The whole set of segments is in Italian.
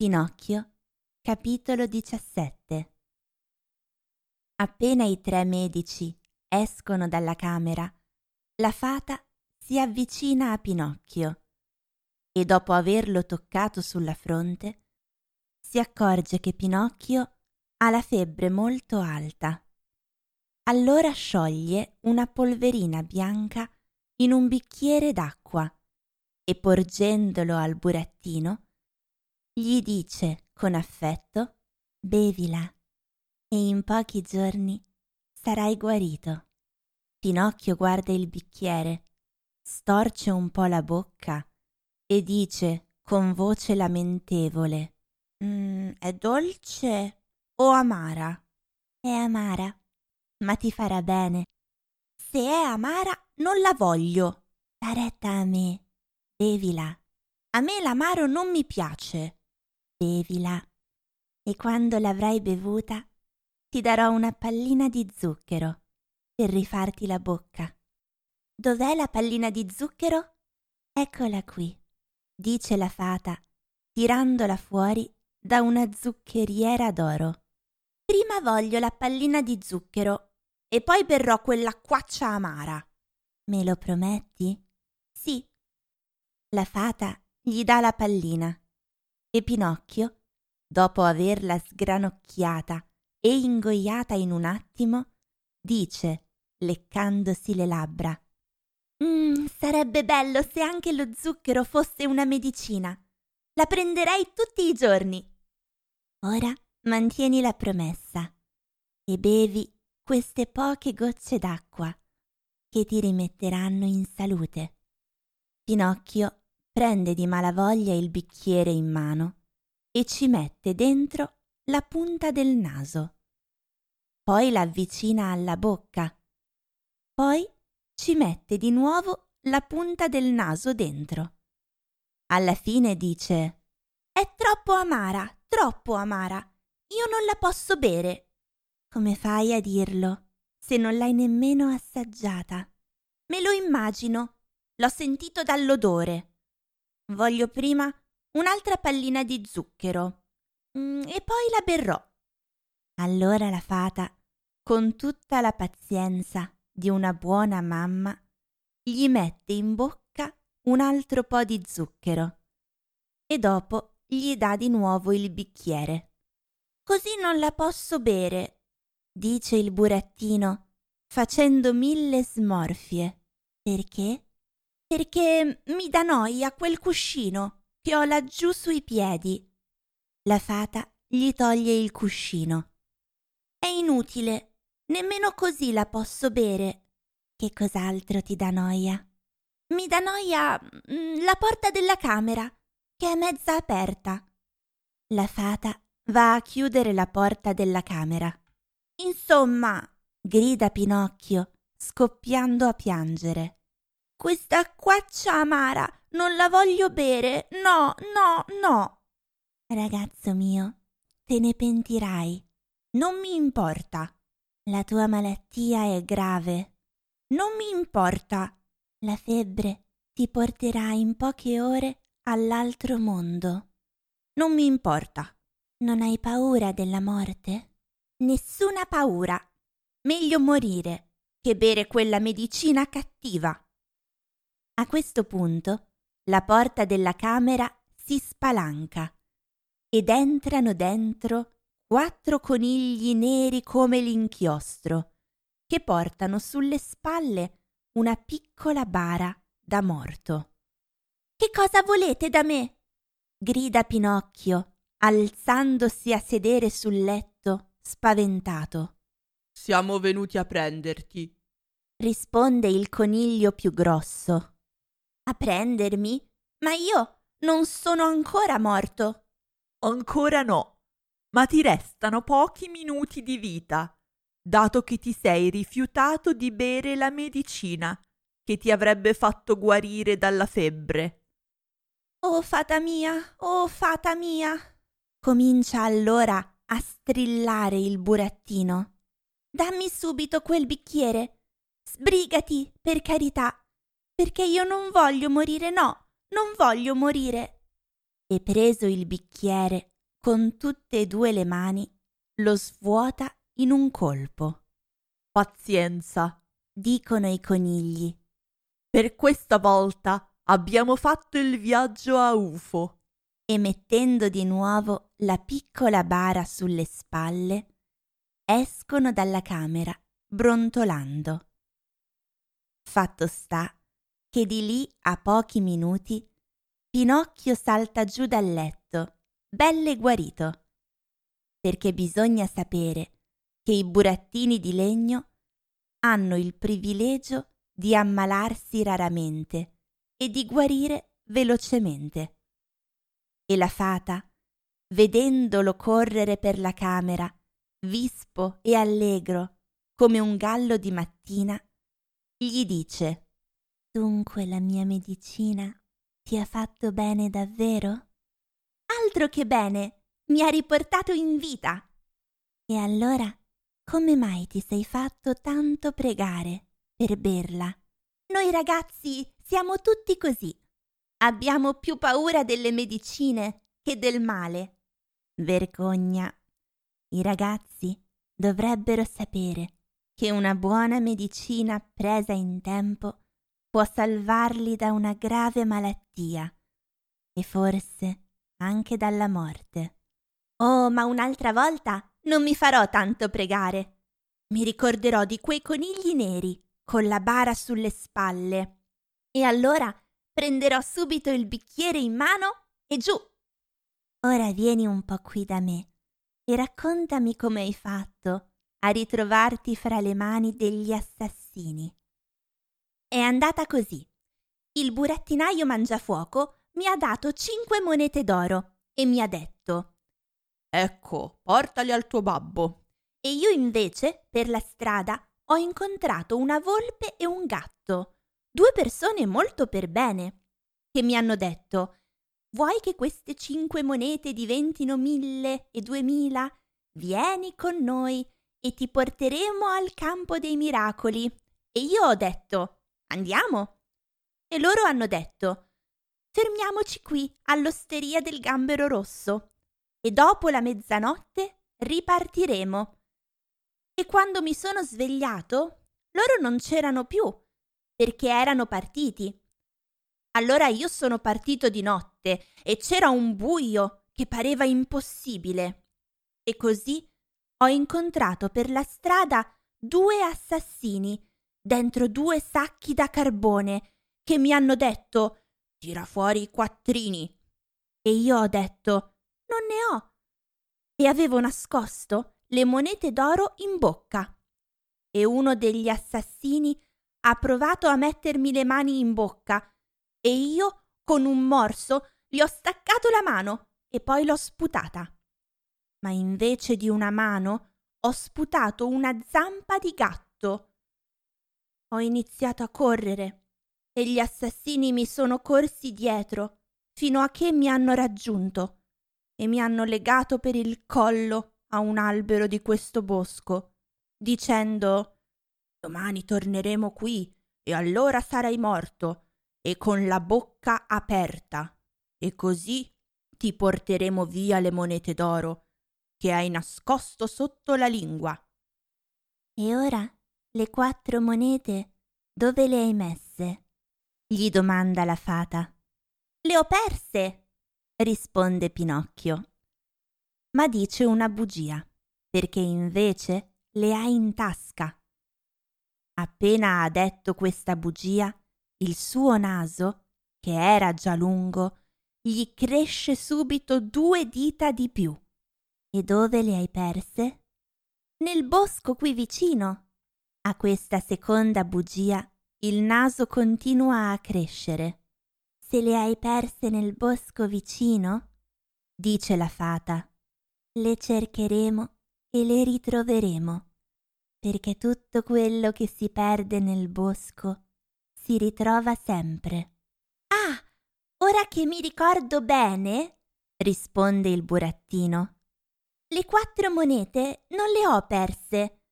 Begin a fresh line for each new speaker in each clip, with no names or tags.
Pinocchio, capitolo 17 Appena i tre medici escono dalla camera, la fata si avvicina a Pinocchio e dopo averlo toccato sulla fronte, si accorge che Pinocchio ha la febbre molto alta. Allora scioglie una polverina bianca in un bicchiere d'acqua e porgendolo al burattino, gli dice con affetto bevila e in pochi giorni sarai guarito. Pinocchio guarda il bicchiere, storce un po' la bocca e dice con voce lamentevole mm, È dolce o amara? È amara, ma ti farà bene. Se è amara, non la voglio. Sta retta a me. Bevila. A me l'amaro non mi piace bevila e quando l'avrai bevuta ti darò una pallina di zucchero per rifarti la bocca. Dov'è la pallina di zucchero? Eccola qui, dice la fata, tirandola fuori da una zuccheriera d'oro. Prima voglio la pallina di zucchero e poi berrò quell'acquaccia amara. Me lo prometti? Sì. La fata gli dà la pallina e Pinocchio, dopo averla sgranocchiata e ingoiata in un attimo, dice, leccandosi le labbra. Mm, sarebbe bello se anche lo zucchero fosse una medicina. La prenderei tutti i giorni. Ora mantieni la promessa e bevi queste poche gocce d'acqua che ti rimetteranno in salute. Pinocchio prende di malavoglia il bicchiere in mano e ci mette dentro la punta del naso. Poi l'avvicina alla bocca. Poi ci mette di nuovo la punta del naso dentro. Alla fine dice È troppo amara, troppo amara. Io non la posso bere. Come fai a dirlo se non l'hai nemmeno assaggiata? Me lo immagino. L'ho sentito dall'odore. Voglio prima un'altra pallina di zucchero mm, e poi la berrò. Allora la fata, con tutta la pazienza di una buona mamma, gli mette in bocca un altro po' di zucchero e dopo gli dà di nuovo il bicchiere. Così non la posso bere, dice il burattino, facendo mille smorfie. Perché? Perché mi dà noia quel cuscino che ho laggiù sui piedi. La fata gli toglie il cuscino. È inutile, nemmeno così la posso bere. Che cos'altro ti dà noia? Mi dà noia mm, la porta della camera, che è mezza aperta. La fata va a chiudere la porta della camera. Insomma, grida Pinocchio, scoppiando a piangere. Questa acquaccia amara non la voglio bere. No, no, no. Ragazzo mio, te ne pentirai. Non mi importa. La tua malattia è grave. Non mi importa. La febbre ti porterà in poche ore all'altro mondo. Non mi importa. Non hai paura della morte? Nessuna paura. Meglio morire che bere quella medicina cattiva. A questo punto la porta della camera si spalanca ed entrano dentro quattro conigli neri come l'inchiostro, che portano sulle spalle una piccola bara da morto. Che cosa volete da me? grida Pinocchio, alzandosi a sedere sul letto, spaventato.
Siamo venuti a prenderti,
risponde il coniglio più grosso. A prendermi? Ma io non sono ancora morto.
Ancora no, ma ti restano pochi minuti di vita, dato che ti sei rifiutato di bere la medicina che ti avrebbe fatto guarire dalla febbre.
Oh fata mia, oh fata mia. Comincia allora a strillare il burattino. Dammi subito quel bicchiere. Sbrigati, per carità perché io non voglio morire, no, non voglio morire. e preso il bicchiere con tutte e due le mani, lo svuota in un colpo.
Pazienza,
dicono i conigli.
Per questa volta abbiamo fatto il viaggio a UFO.
E mettendo di nuovo la piccola bara sulle spalle, escono dalla camera brontolando. Fatto sta che di lì a pochi minuti Pinocchio salta giù dal letto, belle guarito, perché bisogna sapere che i burattini di legno hanno il privilegio di ammalarsi raramente e di guarire velocemente. E la fata, vedendolo correre per la camera, vispo e allegro come un gallo di mattina, gli dice Dunque la mia medicina ti ha fatto bene davvero? Altro che bene, mi ha riportato in vita. E allora, come mai ti sei fatto tanto pregare per berla? Noi ragazzi siamo tutti così. Abbiamo più paura delle medicine che del male. Vergogna. I ragazzi dovrebbero sapere che una buona medicina presa in tempo può salvarli da una grave malattia e forse anche dalla morte. Oh, ma un'altra volta non mi farò tanto pregare. Mi ricorderò di quei conigli neri con la bara sulle spalle. E allora prenderò subito il bicchiere in mano e giù. Ora vieni un po' qui da me e raccontami come hai fatto a ritrovarti fra le mani degli assassini. È andata così. Il burattinaio mangiafuoco mi ha dato cinque monete d'oro e mi ha detto
Ecco, portali al tuo babbo.
E io invece, per la strada, ho incontrato una volpe e un gatto, due persone molto per bene, che mi hanno detto Vuoi che queste cinque monete diventino mille e duemila? Vieni con noi e ti porteremo al campo dei miracoli. E io ho detto Andiamo? E loro hanno detto Fermiamoci qui all'osteria del gambero rosso e dopo la mezzanotte ripartiremo. E quando mi sono svegliato, loro non c'erano più, perché erano partiti. Allora io sono partito di notte e c'era un buio che pareva impossibile. E così ho incontrato per la strada due assassini dentro due sacchi da carbone che mi hanno detto tira fuori i quattrini. E io ho detto non ne ho. E avevo nascosto le monete d'oro in bocca. E uno degli assassini ha provato a mettermi le mani in bocca e io con un morso gli ho staccato la mano e poi l'ho sputata. Ma invece di una mano ho sputato una zampa di gatto ho iniziato a correre e gli assassini mi sono corsi dietro fino a che mi hanno raggiunto e mi hanno legato per il collo a un albero di questo bosco, dicendo Domani torneremo qui e allora sarai morto e con la bocca aperta e così ti porteremo via le monete d'oro che hai nascosto sotto la lingua. E ora le quattro monete dove le hai messe? gli domanda la fata. Le ho perse, risponde Pinocchio. Ma dice una bugia, perché invece le ha in tasca. Appena ha detto questa bugia, il suo naso, che era già lungo, gli cresce subito due dita di più. E dove le hai perse? Nel bosco qui vicino, a questa seconda bugia il naso continua a crescere. Se le hai perse nel bosco vicino, dice la fata, le cercheremo e le ritroveremo, perché tutto quello che si perde nel bosco si ritrova sempre. Ah, ora che mi ricordo bene, risponde il burattino, le quattro monete non le ho perse,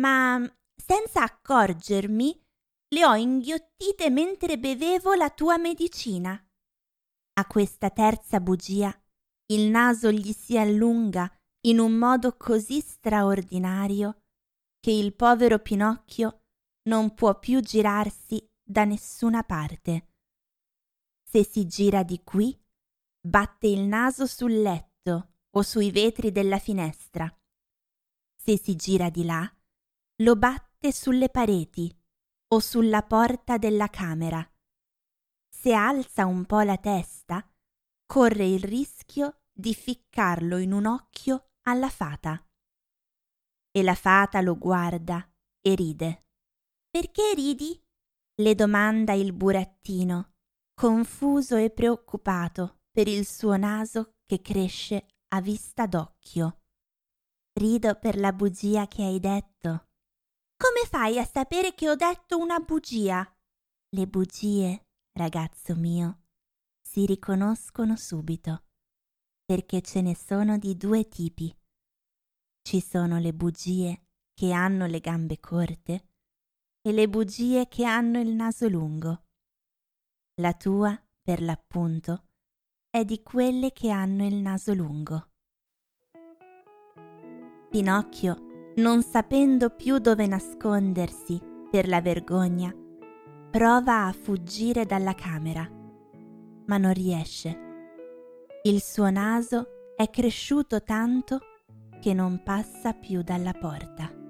ma senza accorgermi, le ho inghiottite mentre bevevo la tua medicina. A questa terza bugia il naso gli si allunga in un modo così straordinario che il povero Pinocchio non può più girarsi da nessuna parte. Se si gira di qui, batte il naso sul letto o sui vetri della finestra. Se si gira di là, lo batte sulle pareti o sulla porta della camera. Se alza un po' la testa, corre il rischio di ficcarlo in un occhio alla fata. E la fata lo guarda e ride. Perché ridi? le domanda il burattino, confuso e preoccupato per il suo naso che cresce a vista d'occhio. Rido per la bugia che hai detto. Come fai a sapere che ho detto una bugia? Le bugie, ragazzo mio, si riconoscono subito, perché ce ne sono di due tipi. Ci sono le bugie che hanno le gambe corte e le bugie che hanno il naso lungo. La tua, per l'appunto, è di quelle che hanno il naso lungo. Pinocchio, non sapendo più dove nascondersi per la vergogna, prova a fuggire dalla camera, ma non riesce. Il suo naso è cresciuto tanto che non passa più dalla porta.